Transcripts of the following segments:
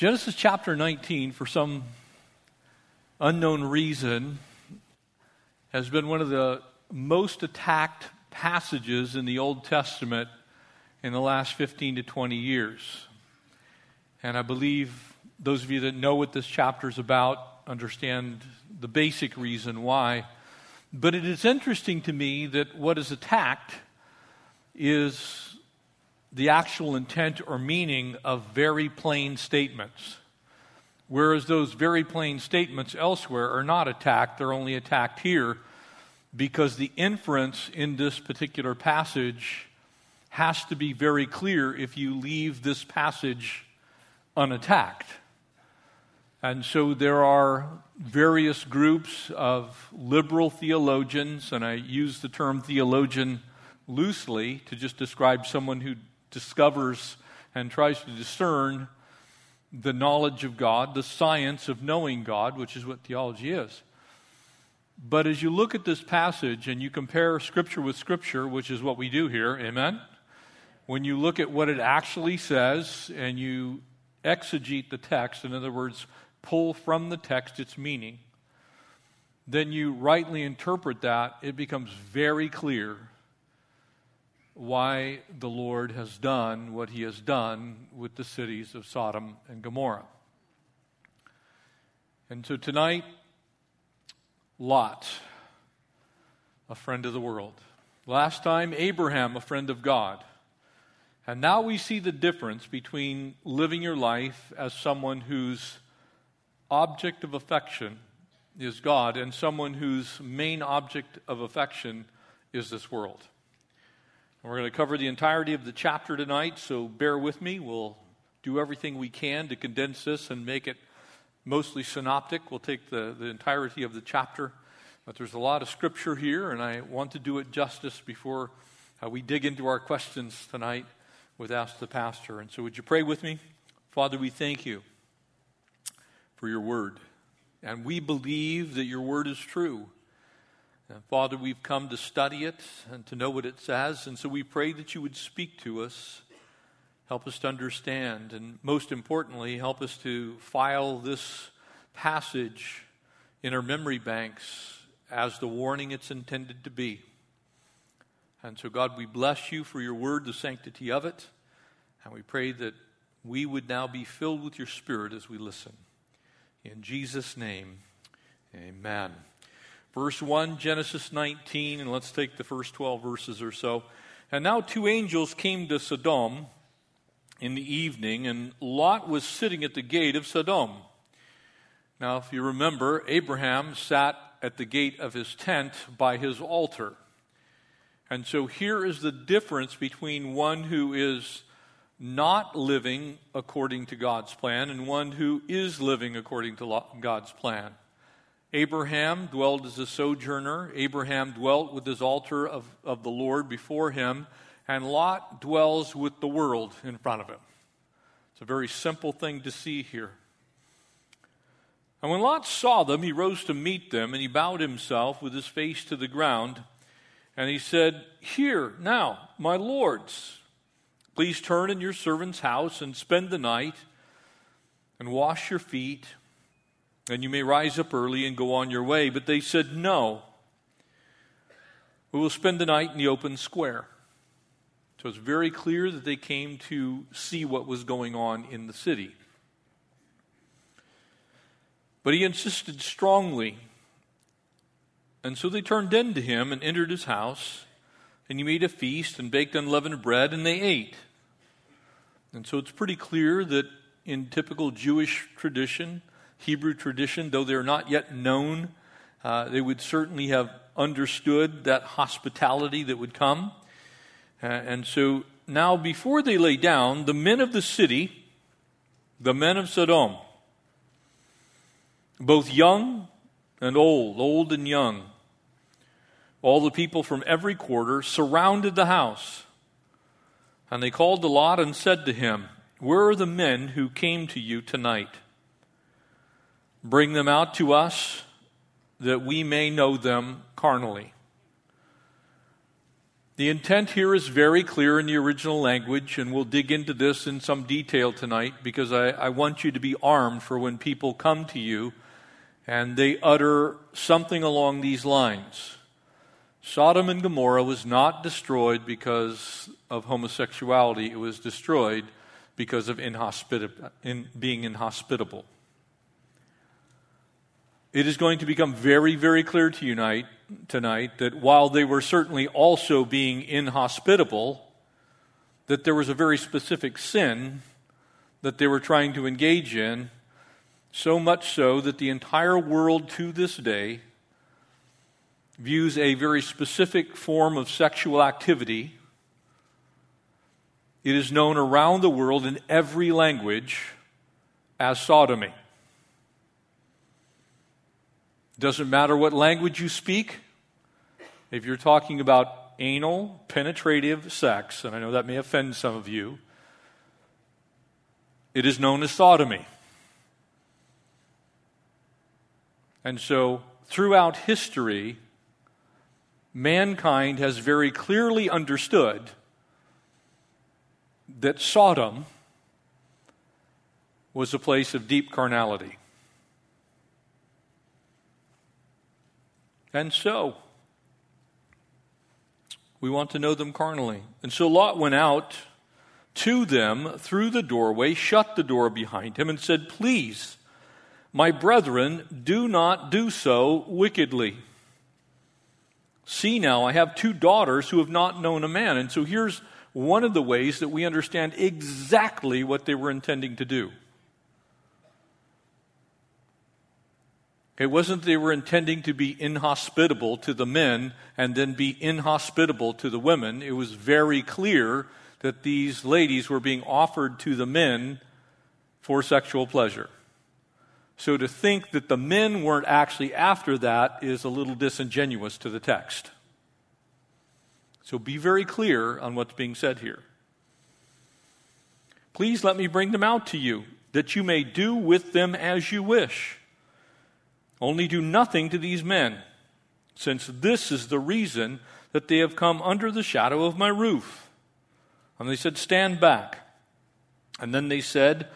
Genesis chapter 19, for some unknown reason, has been one of the most attacked passages in the Old Testament in the last 15 to 20 years. And I believe those of you that know what this chapter is about understand the basic reason why. But it is interesting to me that what is attacked is the actual intent or meaning of very plain statements. Whereas those very plain statements elsewhere are not attacked, they're only attacked here because the inference in this particular passage has to be very clear if you leave this passage unattacked. And so there are various groups of liberal theologians, and I use the term theologian loosely to just describe someone who discovers and tries to discern the knowledge of God, the science of knowing God, which is what theology is. But as you look at this passage and you compare Scripture with Scripture, which is what we do here, amen? When you look at what it actually says and you exegete the text, in other words, pull from the text its meaning, then you rightly interpret that, it becomes very clear why the Lord has done what he has done with the cities of Sodom and Gomorrah. And so tonight, Lot, a friend of the world. Last time, Abraham, a friend of God. And now we see the difference between living your life as someone whose object of affection is God and someone whose main object of affection is this world. We're going to cover the entirety of the chapter tonight, so bear with me. We'll do everything we can to condense this and make it mostly synoptic. We'll take the, the entirety of the chapter, but there's a lot of scripture here, and I want to do it justice before uh, we dig into our questions tonight with Ask the Pastor. And so, would you pray with me? Father, we thank you for your word, and we believe that your word is true. Father, we've come to study it and to know what it says, and so we pray that you would speak to us, help us to understand, and most importantly, help us to file this passage in our memory banks as the warning it's intended to be. And so, God, we bless you for your word, the sanctity of it, and we pray that we would now be filled with your spirit as we listen. In Jesus' name, amen. Verse 1, Genesis 19, and let's take the first 12 verses or so. And now two angels came to Sodom in the evening, and Lot was sitting at the gate of Sodom. Now, if you remember, Abraham sat at the gate of his tent by his altar. And so here is the difference between one who is not living according to God's plan and one who is living according to God's plan. Abraham dwelled as a sojourner. Abraham dwelt with his altar of, of the Lord before him, and Lot dwells with the world in front of him. It's a very simple thing to see here. And when Lot saw them, he rose to meet them, and he bowed himself with his face to the ground. And he said, Here, now, my lords, please turn in your servant's house and spend the night and wash your feet and you may rise up early and go on your way. But they said, No. We will spend the night in the open square. So it's very clear that they came to see what was going on in the city. But he insisted strongly. And so they turned in to him and entered his house. And he made a feast and baked unleavened bread, and they ate. And so it's pretty clear that in typical Jewish tradition, Hebrew tradition, though they're not yet known, uh, they would certainly have understood that hospitality that would come. Uh, and so now, before they lay down, the men of the city, the men of Sodom, both young and old, old and young, all the people from every quarter surrounded the house. And they called to Lot and said to him, Where are the men who came to you tonight? Bring them out to us that we may know them carnally. The intent here is very clear in the original language, and we'll dig into this in some detail tonight because I, I, want you to be armed for when people come to you and they utter something along these lines. Sodom and Gomorrah was not destroyed because of homosexuality, it was destroyed because of inhospitable, in being inhospitable. It is going to become very, very clear to you tonight, tonight that while they were certainly also being inhospitable, that there was a very specific sin that they were trying to engage in, so much so that the entire world to this day views a very specific form of sexual activity it is known around the world in every language as sodomy. Doesn't matter what language you speak, if you're talking about anal, penetrative sex, and I know that may offend some of you, it is known as sodomy. And so, throughout history, mankind has very clearly understood that Sodom was a place of deep carnality. And so, we want to know them carnally. And so Lot went out to them through the doorway, shut the door behind him, and said, Please, my brethren, do not do so wickedly. See now, I have two daughters who have not known a man. And so here's one of the ways that we understand exactly what they were intending to do. It wasn't they were intending to be inhospitable to the men and then be inhospitable to the women. It was very clear that these ladies were being offered to the men for sexual pleasure. So to think that the men weren't actually after that is a little disingenuous to the text. So be very clear on what's being said here. Please let me bring them out to you, that you may do with them as you wish. Only do nothing to these men, since this is the reason that they have come under the shadow of my roof. And they said, Stand back. And then they said,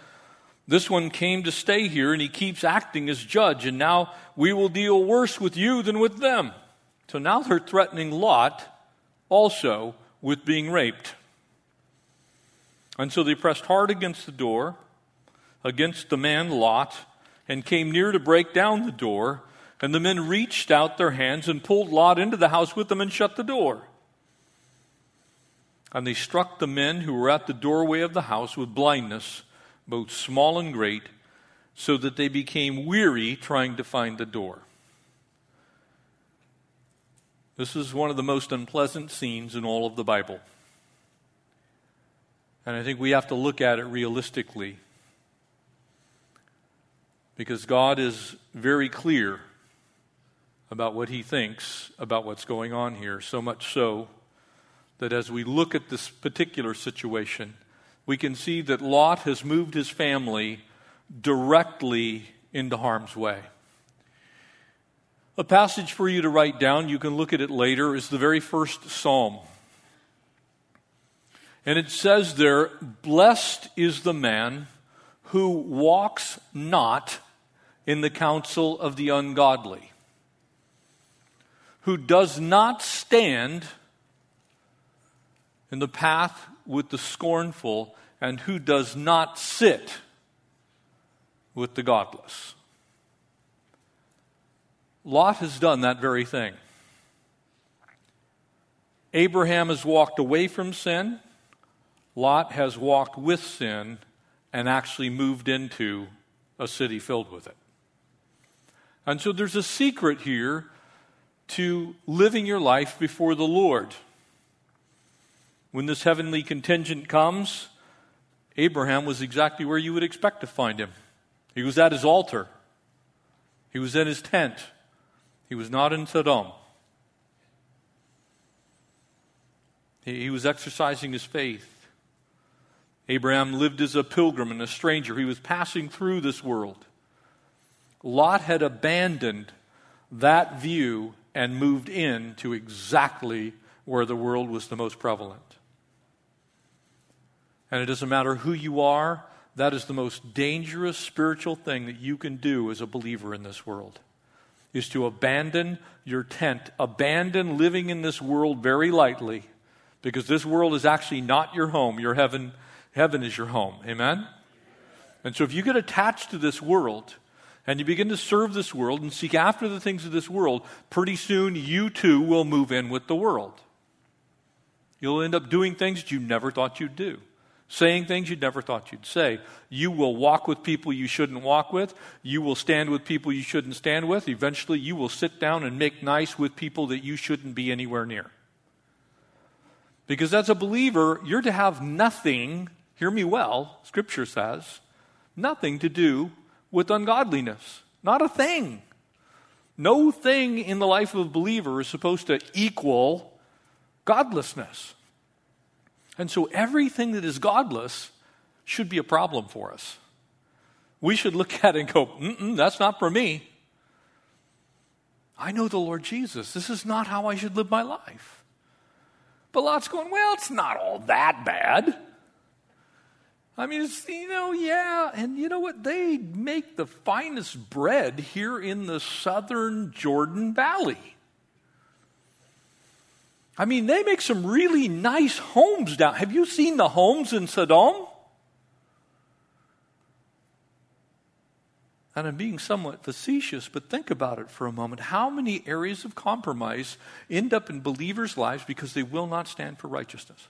This one came to stay here, and he keeps acting as judge, and now we will deal worse with you than with them. So now they're threatening Lot also with being raped. And so they pressed hard against the door, against the man Lot, and came near to break down the door. And the men reached out their hands and pulled Lot into the house with them and shut the door. And they struck the men who were at the doorway of the house with blindness, both small and great, so that they became weary trying to find the door. This is one of the most unpleasant scenes in all of the Bible. And I think we have to look at it realistically. Because God is very clear about what he thinks about what's going on here, so much so that as we look at this particular situation, we can see that Lot has moved his family directly into harm's way. A passage for you to write down, you can look at it later, is the very first psalm. And it says there, Blessed is the man who walks not in the counsel of the ungodly, who does not stand in the path with the scornful, and who does not sit with the godless. Lot has done that very thing. Abraham has walked away from sin. Lot has walked with sin and actually moved into a city filled with it. And so there's a secret here to living your life before the Lord. When this heavenly contingent comes, Abraham was exactly where you would expect to find him. He was at his altar, he was in his tent. He was not in Sodom. He, he was exercising his faith. Abraham lived as a pilgrim and a stranger. He was passing through this world. Lot had abandoned that view and moved in to exactly where the world was the most prevalent. And it doesn't matter who you are, that is the most dangerous spiritual thing that you can do as a believer in this world. Is to abandon your tent, abandon living in this world very lightly, because this world is actually not your home. Your heaven, heaven is your home. Amen? And so if you get attached to this world, and you begin to serve this world and seek after the things of this world, pretty soon you too will move in with the world. You'll end up doing things that you never thought you'd do, saying things you never thought you'd say. You will walk with people you shouldn't walk with. You will stand with people you shouldn't stand with. Eventually, you will sit down and make nice with people that you shouldn't be anywhere near. Because as a believer, you're to have nothing, hear me well, Scripture says, nothing to do with ungodliness. Not a thing. No thing in the life of a believer is supposed to equal godlessness. And so everything that is godless should be a problem for us. We should look at it and go, that's not for me. I know the Lord Jesus. This is not how I should live my life. But Lot's going, well, it's not all that bad. I mean, it's, you know, yeah. And you know what? They make the finest bread here in the southern Jordan Valley. I mean, they make some really nice homes down. Have you seen the homes in Sodom? And I'm being somewhat facetious, but think about it for a moment. How many areas of compromise end up in believers' lives because they will not stand for righteousness?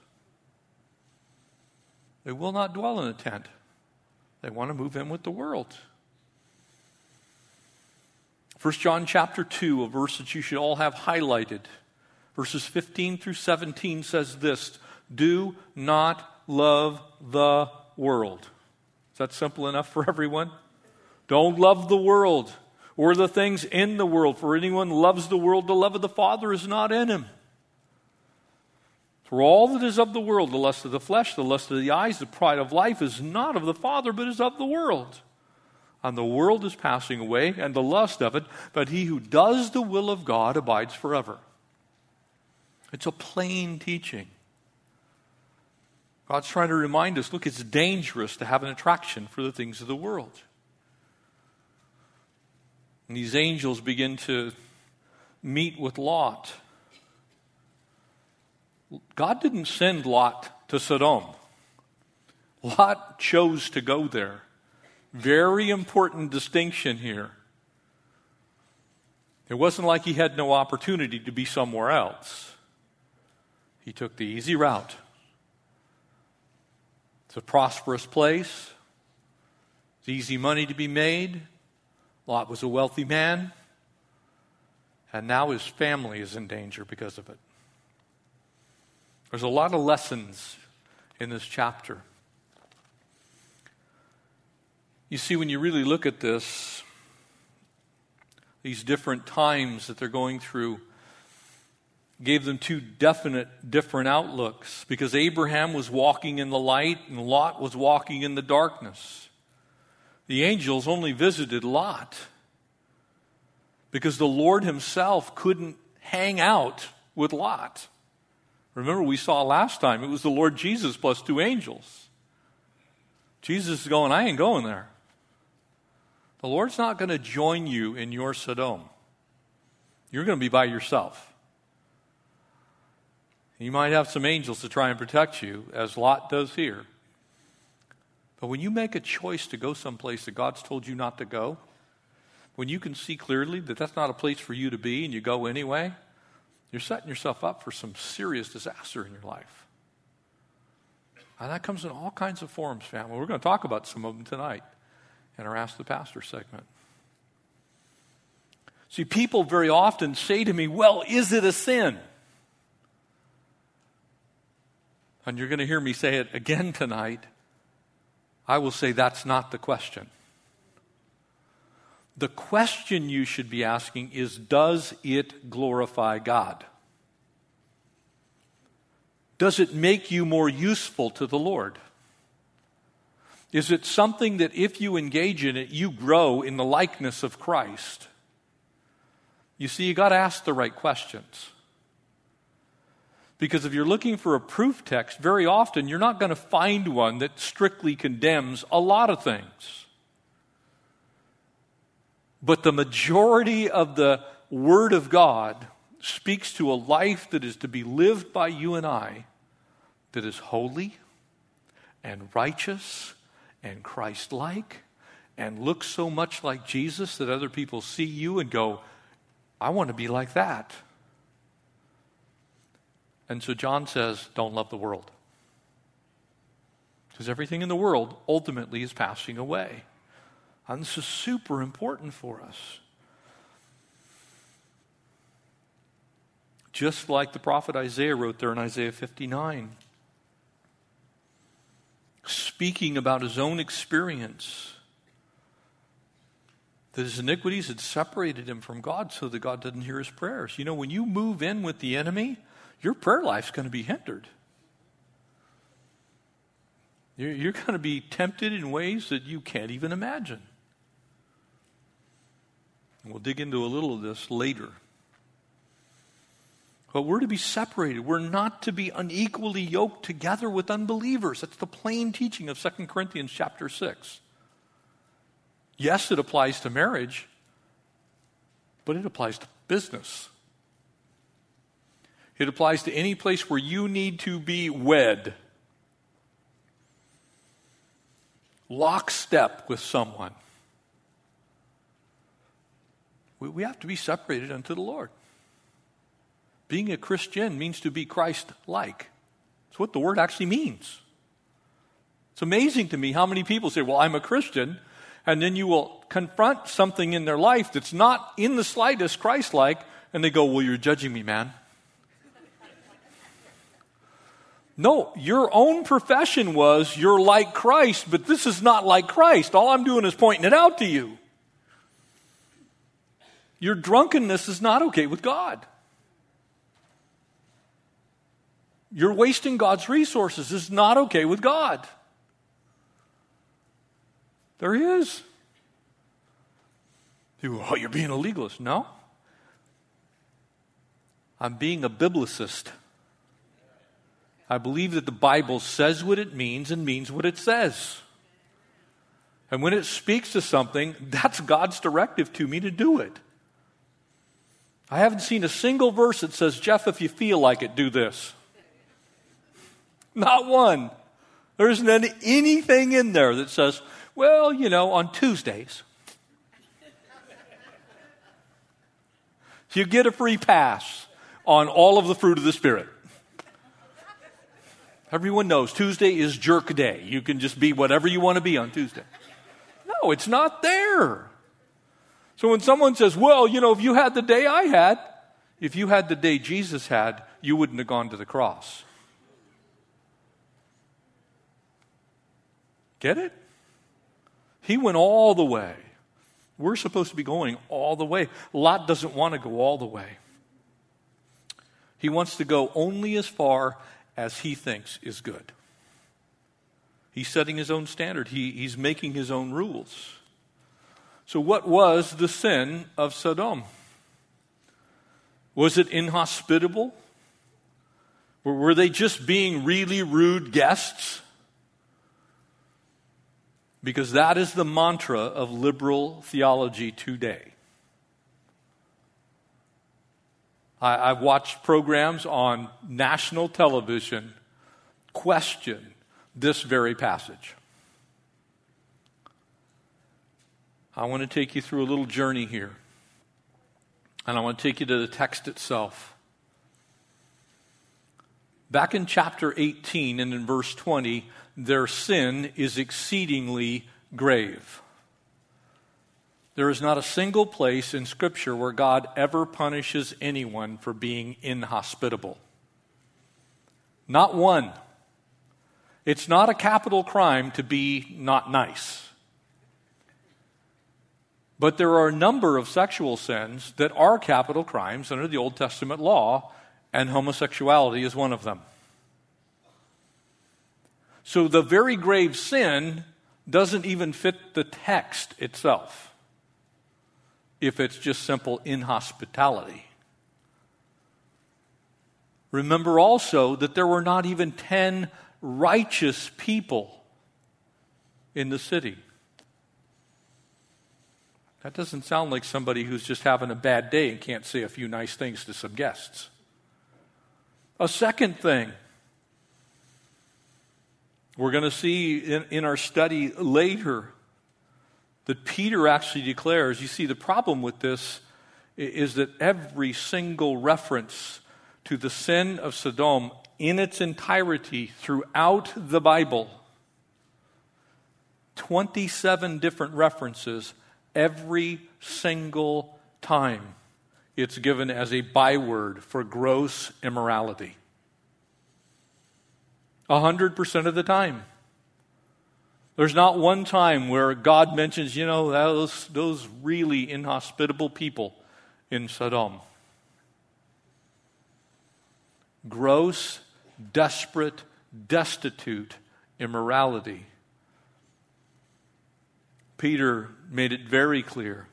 They will not dwell in a tent. They want to move in with the world. 1 John chapter 2, a verse that you should all have highlighted. Verses 15 through 17 says this Do not love the world. Is that simple enough for everyone? Don't love the world or the things in the world. For anyone loves the world, the love of the Father is not in him. For all that is of the world, the lust of the flesh, the lust of the eyes, the pride of life, is not of the Father, but is of the world. And the world is passing away, and the lust of it, but he who does the will of God abides forever. It's a plain teaching. God's trying to remind us look, it's dangerous to have an attraction for the things of the world. And these angels begin to meet with Lot. God didn't send Lot to Sodom. Lot chose to go there. Very important distinction here. It wasn't like he had no opportunity to be somewhere else. He took the easy route. It's a prosperous place. It's easy money to be made. Lot was a wealthy man. And now his family is in danger because of it. There's a lot of lessons in this chapter. You see, when you really look at this, these different times that they're going through gave them two definite different outlooks because Abraham was walking in the light and Lot was walking in the darkness. The angels only visited Lot because the Lord himself couldn't hang out with Lot. Remember, we saw last time it was the Lord Jesus plus two angels. Jesus is going, I ain't going there. The Lord's not going to join you in your Sodom. You're going to be by yourself. You might have some angels to try and protect you, as Lot does here. But when you make a choice to go someplace that God's told you not to go, when you can see clearly that that's not a place for you to be and you go anyway, you're setting yourself up for some serious disaster in your life. And that comes in all kinds of forms, family. We're going to talk about some of them tonight in our Ask the Pastor segment. See, people very often say to me, Well, is it a sin? And you're going to hear me say it again tonight. I will say that's not the question. The question you should be asking is Does it glorify God? Does it make you more useful to the Lord? Is it something that if you engage in it, you grow in the likeness of Christ? You see, you got to ask the right questions. Because if you're looking for a proof text, very often you're not going to find one that strictly condemns a lot of things. But the majority of the Word of God speaks to a life that is to be lived by you and I that is holy and righteous and Christ like and looks so much like Jesus that other people see you and go, I want to be like that. And so John says, don't love the world. Because everything in the world ultimately is passing away. And this is super important for us. Just like the prophet Isaiah wrote there in Isaiah 59, speaking about his own experience that his iniquities had separated him from God so that God didn't hear his prayers. You know, when you move in with the enemy, your prayer life's going to be hindered. You're, going to be tempted in ways that you can't even imagine. And we'll dig into a little of this later. But we're to be separated. We're not to be unequally yoked together with unbelievers. That's the plain teaching of 2 Corinthians chapter 6. Yes, it applies to marriage, but it applies to business. It applies to any place where you need to be wed, lockstep with someone. We, we have to be separated unto the Lord. Being a Christian means to be Christ like. That's what the word actually means. It's amazing to me how many people say, Well, I'm a Christian, and then you will confront something in their life that's not in the slightest Christ like, and they go, Well, you're judging me, man. No, your own profession was you're like Christ, but this is not like Christ. All I'm doing is pointing it out to you. Your drunkenness is not okay with God. You're wasting God's resources. Is not okay with God. There he is. Oh, you're being a legalist. No. I'm being a biblicist. I believe that the Bible says what it means and means what it says. And when it speaks to something, that's God's directive to me to do it. I haven't seen a single verse that says, Jeff, if you feel like it, do this. Not one. There isn't any, anything in there that says, well, you know, on Tuesdays. you get a free pass on all of the fruit of the Spirit. Everyone knows Tuesday is jerk day. You can just be whatever you want to be on Tuesday. No, it's not there. So when someone says, well, you know, if you had the day I had, if you had the day Jesus had, you wouldn't have gone to the cross. Get it? He went all the way. We're supposed to be going all the way. Lot doesn't want to go all the way. He wants to go only as far as he thinks is good. He's setting his own standard, he, he's making his own rules. So, what was the sin of Sodom? Was it inhospitable? were they just being really rude guests? because that is the mantra of liberal theology today. I, have watched programs on national television question this very passage. I want to take you through a little journey here. And I want to take you to the text itself. Back in chapter 18 and in verse 20, their sin is exceedingly grave. There is not a single place in Scripture where God ever punishes anyone for being inhospitable. Not one. It's not a capital crime to be not nice. But there are a number of sexual sins that are capital crimes under the Old Testament law, and homosexuality is one of them. So the very grave sin doesn't even fit the text itself if it's just simple inhospitality. Remember also that there were not even 10 righteous people in the city. That doesn't sound like somebody who's just having a bad day and can't say a few nice things to some guests. A second thing, we're going to see in, in our study later that Peter actually declares. You see, the problem with this is that every single reference to the sin of Sodom in its entirety throughout the Bible 27 different references every single time it's given as a byword for gross immorality. A hundred percent of the time. There's not one time where God mentions, you know, those, those really inhospitable people in Sodom. Gross, desperate, destitute immorality. Peter made it very clear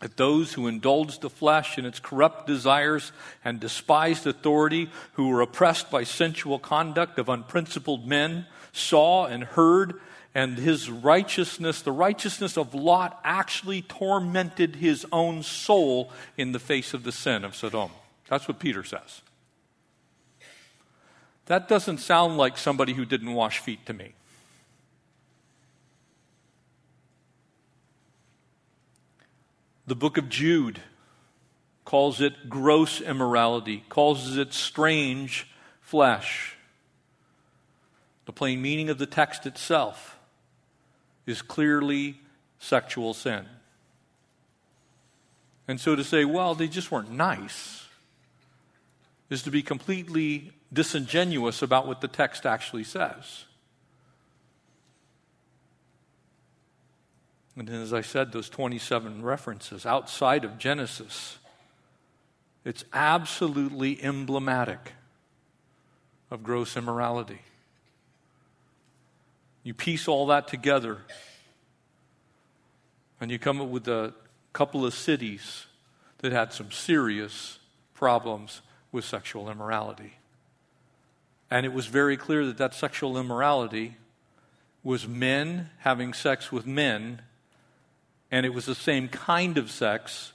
that those who indulged the flesh in its corrupt desires and despised authority, who were oppressed by sensual conduct of unprincipled men, saw and heard, and his righteousness, the righteousness of Lot, actually tormented his own soul in the face of the sin of Sodom. That's what Peter says. That doesn't sound like somebody who didn't wash feet to me. The book of Jude calls it gross immorality, calls it strange flesh. The plain meaning of the text itself is clearly sexual sin. And so to say, well, they just weren't nice, is to be completely disingenuous about what the text actually says. And as I said, those 27 references outside of Genesis, it's absolutely emblematic of gross immorality. You piece all that together, and you come up with a couple of cities that had some serious problems with sexual immorality. And it was very clear that that sexual immorality was men having sex with men and it was the same kind of sex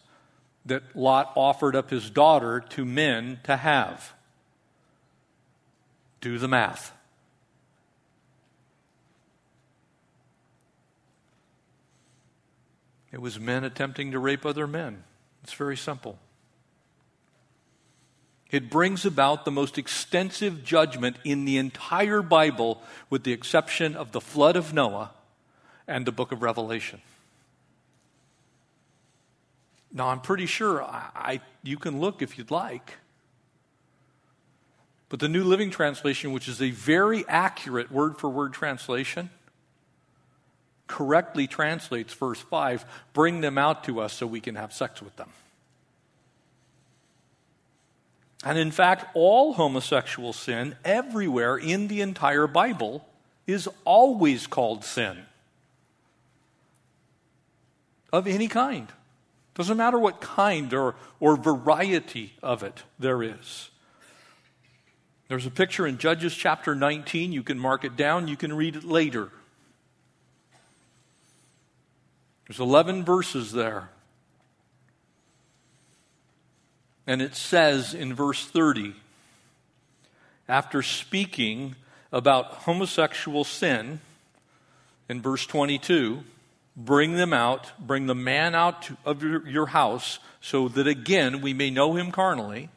that Lot offered up his daughter to men to have. Do the math. It was men attempting to rape other men. It's very simple. It brings about the most extensive judgment in the entire Bible, with the exception of the flood of Noah and the book of Revelation. Now, I'm pretty sure I, I, you can look if you'd like. But the New Living Translation, which is a very accurate word for word translation, correctly translates verse 5 bring them out to us so we can have sex with them. And in fact, all homosexual sin everywhere in the entire Bible is always called sin of any kind. Doesn't matter what kind or, or variety of it there is. There's a picture in Judges chapter 19. You can mark it down, you can read it later. There's 11 verses there. And it says in verse 30, after speaking about homosexual sin, in verse 22, bring them out, bring the man out of your, your house, so that again we may know him carnally.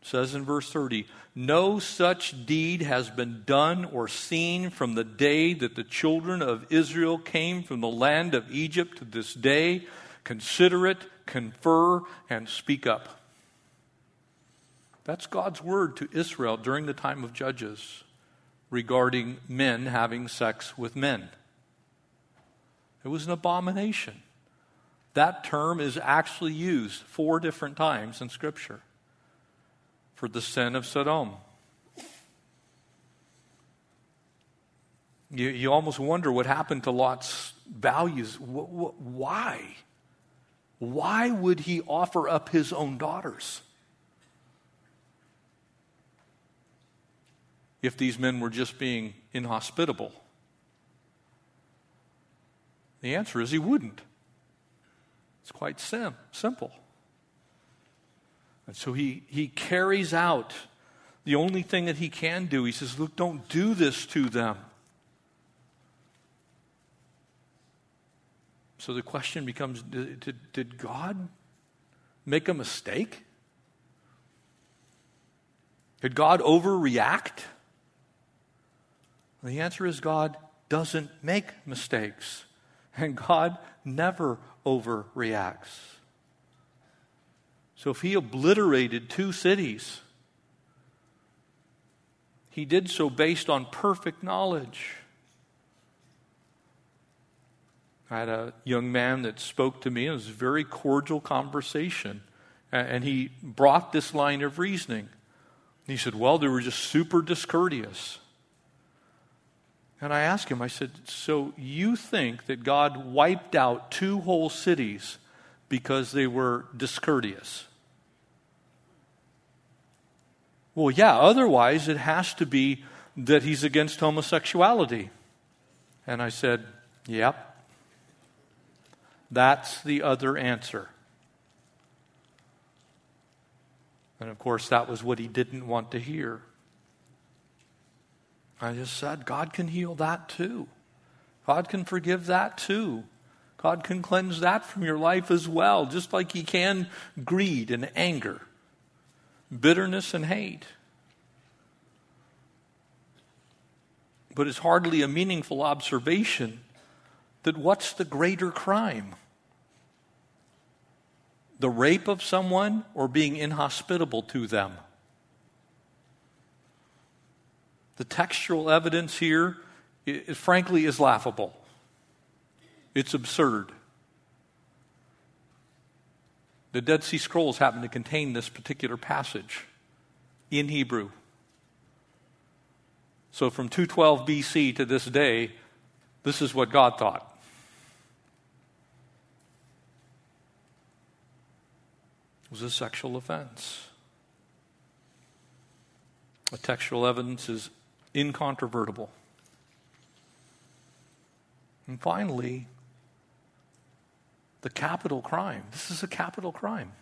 It says in verse 30, no such deed has been done or seen from the day that the children of Israel came from the land of Egypt to this day. Consider it, confer, and speak up. That's God's word to Israel during the time of Judges regarding men having sex with men. It was an abomination. That term is actually used four different times in Scripture for the sin of Sodom. You, you almost wonder what happened to Lot's values. Why? Why would he offer up his own daughters? if these men were just being inhospitable? The answer is he wouldn't. It's quite sim- simple. And so he, he carries out the only thing that he can do. He says, Look, don't do this to them. So the question becomes did, did, God make a mistake? Did God overreact? The answer is God doesn't make mistakes, and God never overreacts. So if he obliterated two cities, he did so based on perfect knowledge. I had a young man that spoke to me. and It was a very cordial conversation. And he brought this line of reasoning. He said, Well, they were just super discourteous. And I asked him, I said, So you think that God wiped out two whole cities because they were discourteous? Well, yeah, otherwise it has to be that he's against homosexuality. And I said, Yep. That's the other answer. And of course, that was what he didn't want to hear. I just said, God can heal that too. God can forgive that too. God can cleanse that from your life as well, just like He can greed and anger bitterness and hate. But it's hardly a meaningful observation that what's the greater crime? The rape of someone or being inhospitable to them? The textual evidence here, it, frankly, is laughable. It's absurd. The Dead Sea Scrolls happen to contain this particular passage in Hebrew. So from 212 BC to this day, this is what God thought. It was a sexual offense. The textual evidence is incontrovertible. And finally, the capital crime. This is a capital crime.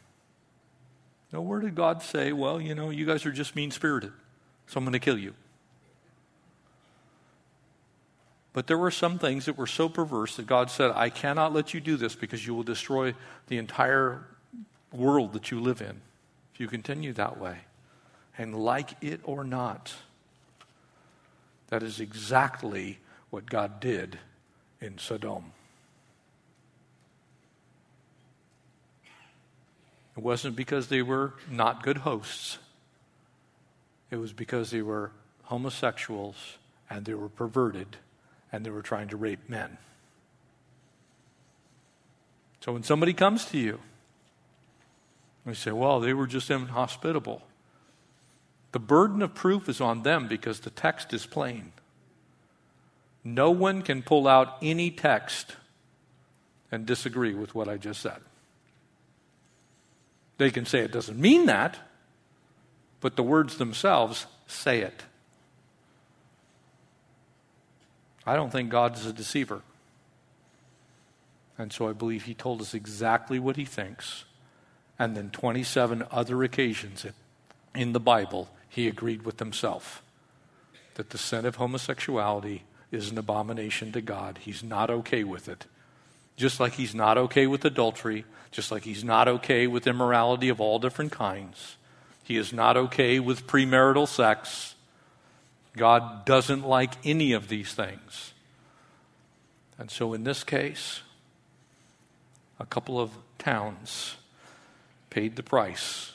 Now, where did God say, well, you know, you guys are just mean spirited, so I'm going to kill you? But there were some things that were so perverse that God said, I cannot let you do this because you will destroy the entire world that you live in if you continue that way. And like it or not, that is exactly what God did in Sodom. It wasn't because they were not good hosts, it was because they were homosexuals and they were perverted and they were trying to rape men. So when somebody comes to you, they say, well, they were just inhospitable. The burden of proof is on them because the text is plain. No one can pull out any text and disagree with what I just said. They can say it doesn't mean that, but the words themselves say it. I don't think God is a deceiver. And so I believe he told us exactly what he thinks. And then 27 other occasions in the Bible, he agreed with himself that the sin of homosexuality is an abomination to God. He's not okay with it. Just like he's not okay with adultery, just like he's not okay with immorality of all different kinds. He is not okay with premarital sex. God doesn't like any of these things. And so in this case, a couple of towns paid the price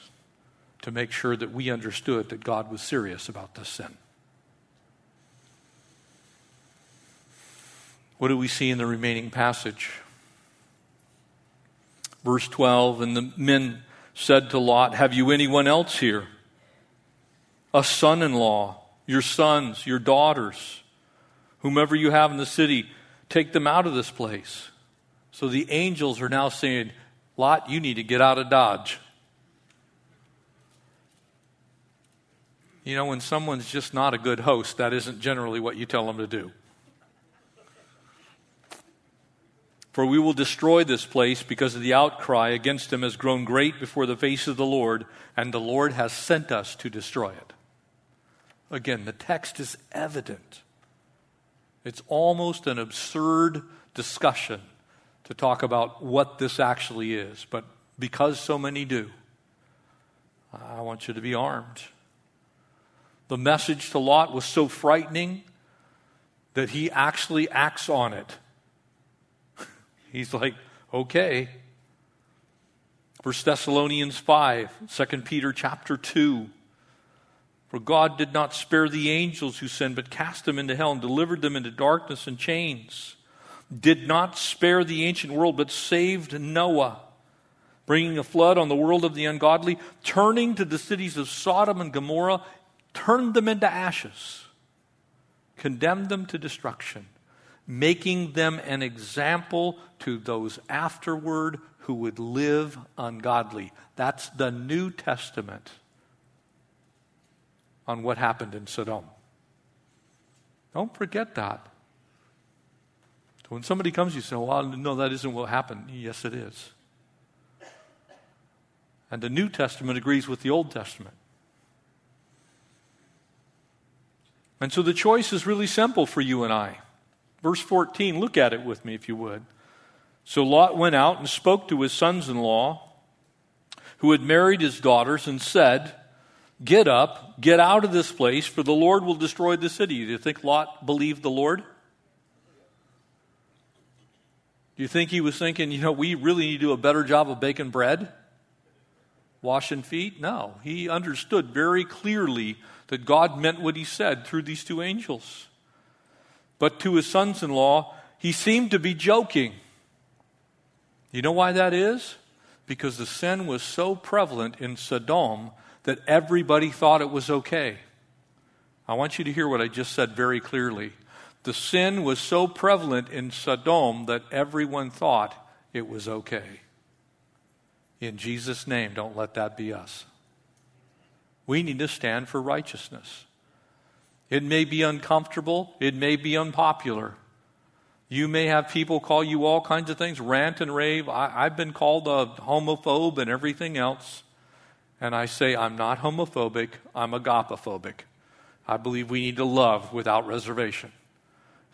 to make sure that we understood that God was serious about this sin. What do we see in the remaining passage? Verse 12 And the men said to Lot, Have you anyone else here? A son in law, your sons, your daughters, whomever you have in the city, take them out of this place. So the angels are now saying, Lot, you need to get out of Dodge. You know, when someone's just not a good host, that isn't generally what you tell them to do. For we will destroy this place because of the outcry against him has grown great before the face of the Lord, and the Lord has sent us to destroy it. Again, the text is evident. It's almost an absurd discussion to talk about what this actually is, but because so many do, I want you to be armed. The message to Lot was so frightening that he actually acts on it. He's like, okay. First Thessalonians 5, 2 Peter chapter 2. For God did not spare the angels who sinned, but cast them into hell and delivered them into darkness and chains. Did not spare the ancient world, but saved Noah, bringing a flood on the world of the ungodly, turning to the cities of Sodom and Gomorrah, turned them into ashes, condemned them to destruction, making them an example to those afterward who would live ungodly. That's the New Testament on what happened in Sodom. Don't forget that. When somebody comes, you say, Well, no, that isn't what happened. Yes, it is. And the New Testament agrees with the Old Testament. And so the choice is really simple for you and I. Verse 14, look at it with me if you would. So Lot went out and spoke to his sons in law, who had married his daughters, and said, Get up, get out of this place, for the Lord will destroy the city. Do you think Lot believed the Lord? Do you think he was thinking, you know, we really need to do a better job of baking bread? Washing feet? No. He understood very clearly that God meant what he said through these two angels. But to his sons in law, he seemed to be joking. You know why that is? Because the sin was so prevalent in Sodom that everybody thought it was okay. I want you to hear what I just said very clearly. The sin was so prevalent in Sodom that everyone thought it was okay. In Jesus' name, don't let that be us. We need to stand for righteousness. It may be uncomfortable, it may be unpopular. You may have people call you all kinds of things, rant and rave. I, have been called a homophobe and everything else and I say, I'm not homophobic, I'm agapophobic. I believe we need to love without reservation.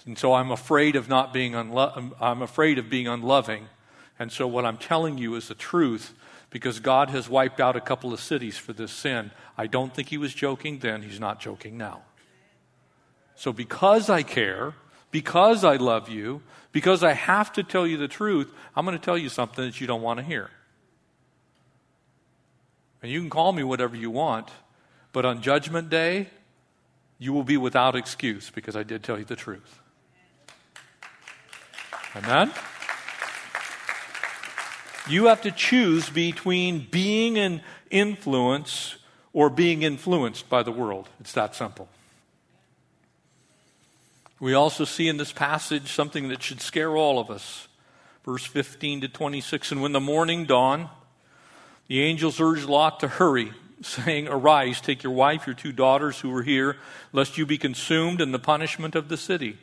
And so I'm afraid of not being unlo- I'm afraid of being unloving. And so what I'm telling you is the truth because God has wiped out a couple of cities for this sin. I don't think he was joking then, he's not joking now. So because I care, because I love you, because I have to tell you the truth, I'm going to tell you something that you don't want to hear. And you can call me whatever you want, but on Judgment Day, you will be without excuse because I did tell you the truth. Amen? You have to choose between being an influence or being influenced by the world. It's that simple. We also see in this passage something that should scare all of us. Verse 15 to 26 And when the morning dawned, the angels urged Lot to hurry, saying, Arise, take your wife, your two daughters who are here, lest you be consumed in the punishment of the city.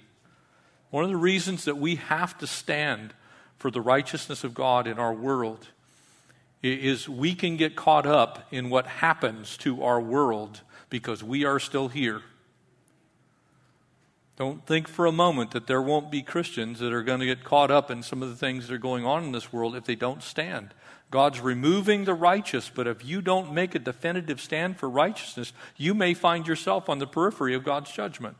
One of the reasons that we have to stand for the righteousness of God in our world is we can get caught up in what happens to our world because we are still here. Don't think for a moment that there won't be Christians that are going to get caught up in some of the things that are going on in this world if they don't stand. God's removing the righteous, but if you don't make a definitive stand for righteousness, you may find yourself on the periphery of God's judgment.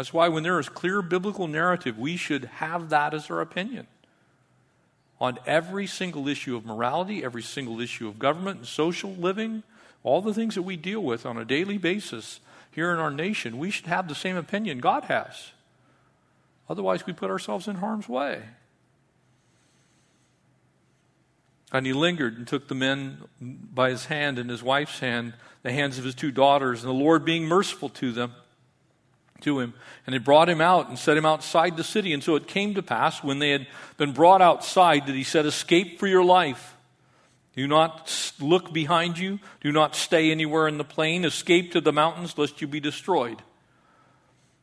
That's why when there is clear biblical narrative, we should have that as our opinion. On every single issue of morality, every single issue of government and social living, all the things that we deal with on a daily basis here in our nation, we should have the same opinion God has. Otherwise, we put ourselves in harm's way. And he lingered and took the men by his hand and his wife's hand, the hands of his two daughters, and the Lord being merciful to them, to him. And they brought him out and set him outside the city. And so it came to pass, when they had been brought outside, that he said, Escape for your life. Do not look behind you. Do not stay anywhere in the plain. Escape to the mountains, lest you be destroyed.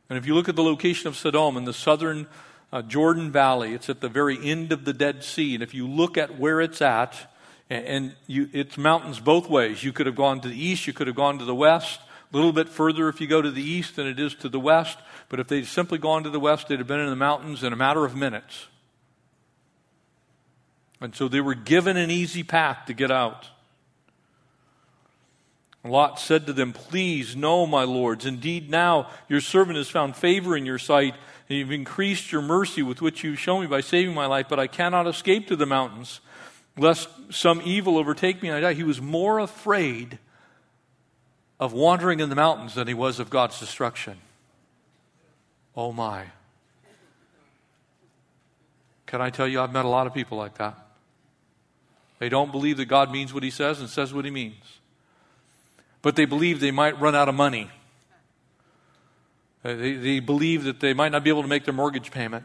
And if you look at the location of Sodom in the southern uh, Jordan Valley, it's at the very end of the Dead Sea. And if you look at where it's at, and, you, it's mountains both ways. You could have gone to the east, you could have gone to the west. A little bit further if you go to the east than it is to the west. But if they'd simply gone to the west, they'd have been in the mountains in a matter of minutes. And so they were given an easy path to get out. Lot said to them, Please, no, my lords. Indeed, now your servant has found favor in your sight, and you've increased your mercy with which you've shown me by saving my life, but I cannot escape to the mountains, lest some evil overtake me and I die. He was more afraid of wandering in the mountains than he was of God's destruction. Oh my. Can I tell you, I've met a lot of people like that. They don't believe that God means what he says and says what he means. But they believe they might run out of money. Uh, they, they believe that they might not be able to make their mortgage payment.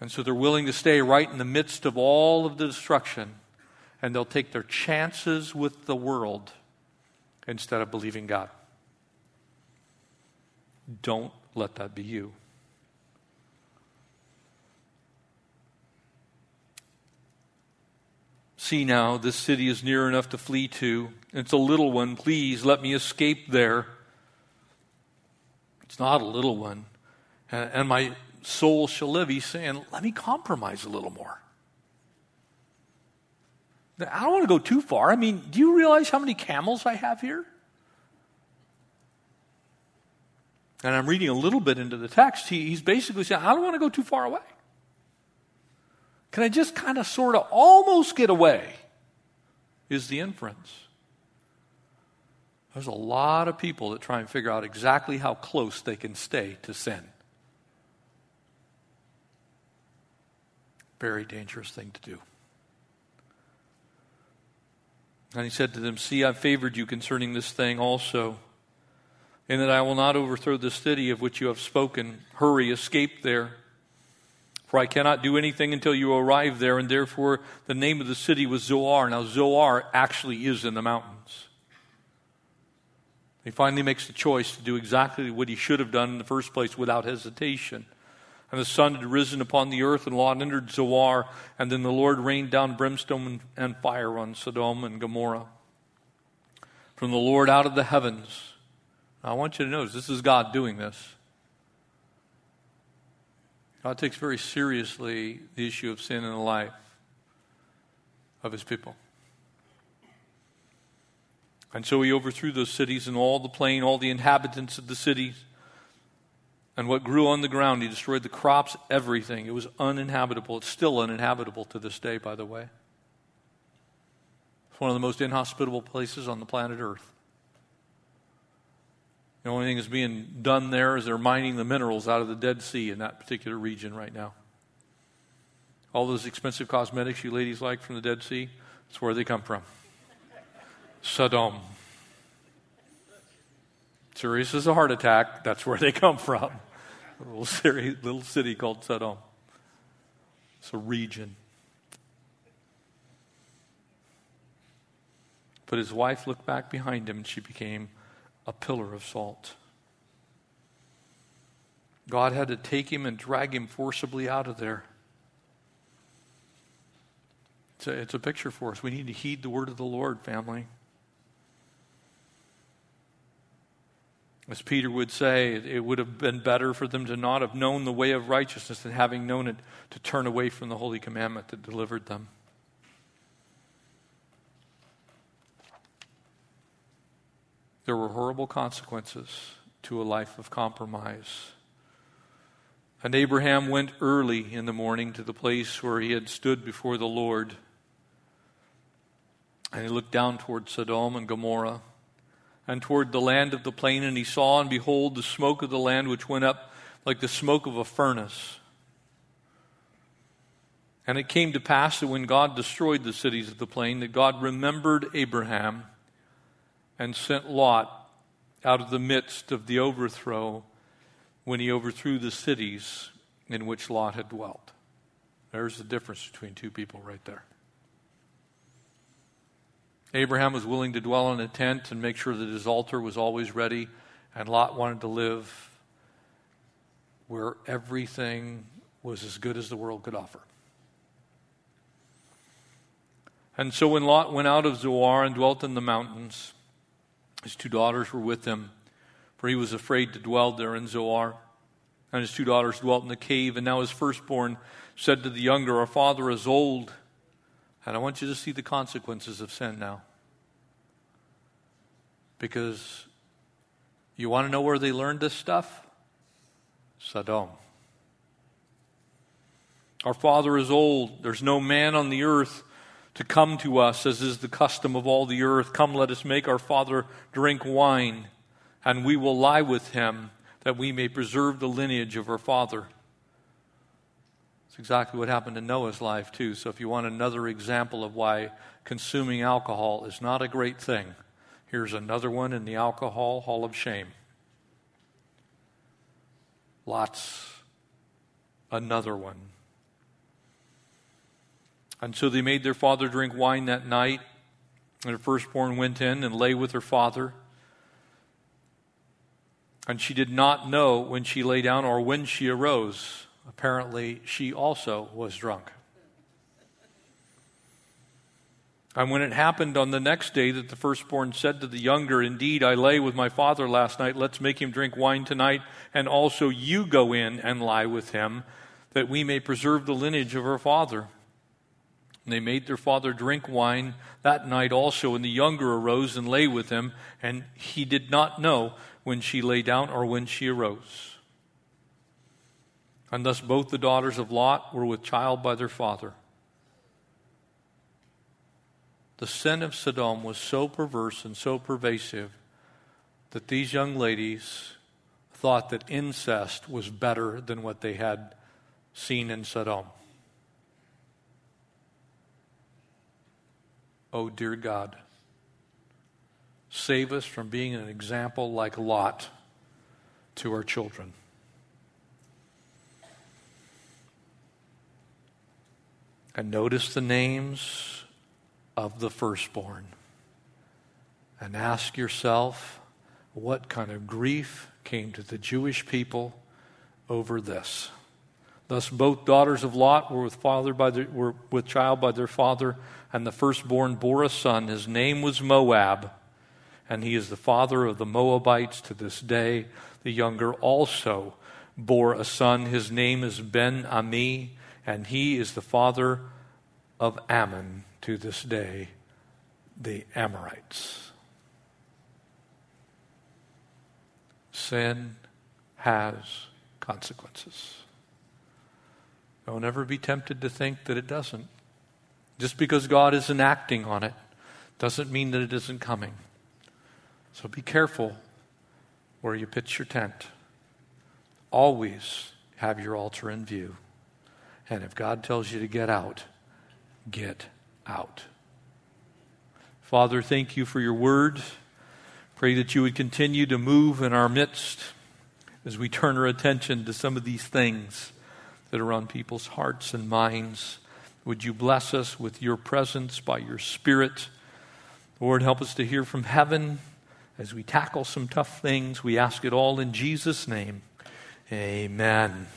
And so they're willing to stay right in the midst of all of the destruction. And they'll take their chances with the world instead of believing God. Don't let that be you. See now, this city is near enough to flee to. It's a little one. Please let me escape there. It's not a little one. And my soul shall live. He's saying, let me compromise a little more. I don't want to go too far. I mean, do you realize how many camels I have here? And I'm reading a little bit into the text. He, he's basically saying, I don't want to go too far away. Can I just kind of sort of almost get away? Is the inference. There's a lot of people that try and figure out exactly how close they can stay to sin. Very dangerous thing to do. And he said to them, See, I've favored you concerning this thing also, and that I will not overthrow the city of which you have spoken. Hurry, escape there. For I cannot do anything until you arrive there, and therefore the name of the city was Zoar. Now, Zoar actually is in the mountains. He finally makes the choice to do exactly what he should have done in the first place without hesitation. And the sun had risen upon the earth, and Lot entered Zoar, and then the Lord rained down brimstone and fire on Sodom and Gomorrah. From the Lord out of the heavens. Now, I want you to notice this is God doing this. God takes very seriously the issue of sin in the life of his people. And so he overthrew those cities and all the plain, all the inhabitants of the cities. And what grew on the ground, he destroyed the crops, everything. It was uninhabitable. It's still uninhabitable to this day, by the way. It's one of the most inhospitable places on the planet Earth. The only thing that's being done there is they're mining the minerals out of the Dead Sea in that particular region right now. All those expensive cosmetics you ladies like from the Dead Sea, that's where they come from. Sodom. Serious as a heart attack, that's where they come from. A little city, little city called Sodom. It's a region. But his wife looked back behind him and she became a pillar of salt. God had to take him and drag him forcibly out of there. It's a, it's a picture for us. We need to heed the word of the Lord, family. As Peter would say, it, would have been better for them to not have known the way of righteousness than having known it to turn away from the holy commandment that delivered them. There were horrible consequences to a life of compromise. And Abraham went early in the morning to the place where he had stood before the Lord. And he looked down toward Sodom and Gomorrah and toward the land of the plain, and he saw, and behold, the smoke of the land which went up like the smoke of a furnace. And it came to pass that when God destroyed the cities of the plain, that God remembered Abraham and sent Lot out of the midst of the overthrow when he overthrew the cities in which Lot had dwelt. There's the difference between two people right there. Abraham was willing to dwell in a tent and make sure that his altar was always ready, and Lot wanted to live where everything was as good as the world could offer. And so when Lot went out of Zoar and dwelt in the mountains, his two daughters were with him, for he was afraid to dwell there in Zoar. And his two daughters dwelt in the cave, and now his firstborn said to the younger, Our father is old and I want you to see the consequences of sin now. Because you want to know where they learned this stuff? Sodom. Our father is old. There's no man on the earth to come to us, as is the custom of all the earth. Come, let us make our father drink wine, and we will lie with him, that we may preserve the lineage of our father. It's exactly what happened in Noah's life, too. So, if you want another example of why consuming alcohol is not a great thing, here's another one in the Alcohol Hall of Shame. Lots, another one. And so they made their father drink wine that night. And her firstborn went in and lay with her father. And she did not know when she lay down or when she arose. Apparently, she also was drunk. And when it happened on the next day that the firstborn said to the younger, Indeed, I lay with my father last night, let's make him drink wine tonight, and also you go in and lie with him, that we may preserve the lineage of our father. And they made their father drink wine that night also, and the younger arose and lay with him, and he did not know when she lay down or when she arose. And thus both the daughters of Lot were with child by their father. The sin of Sodom was so perverse and so pervasive that these young ladies thought that incest was better than what they had seen in Sodom. Oh, dear God, save us from being an example like Lot to our children. And notice the names of the firstborn. And ask yourself what kind of grief came to the Jewish people over this. Thus, both daughters of Lot were with, father by their, were with child by their father, and the firstborn bore a son. His name was Moab, and he is the father of the Moabites to this day. The younger also bore a son. His name is Ben Ami, and he is the father of Ammon to this day, the Amorites. Sin has consequences. Don't ever be tempted to think that it doesn't. Just because God isn't acting on it doesn't mean that it isn't coming. So be careful where you pitch your tent. Always have your altar in view. And if God tells you to get out, get out. Father, thank you for your word. Pray that you would continue to move in our midst as we turn our attention to some of these things that are on people's hearts and minds. Would you bless us with your presence by your Spirit? Lord, help us to hear from heaven as we tackle some tough things. We ask it all in Jesus' name. Amen.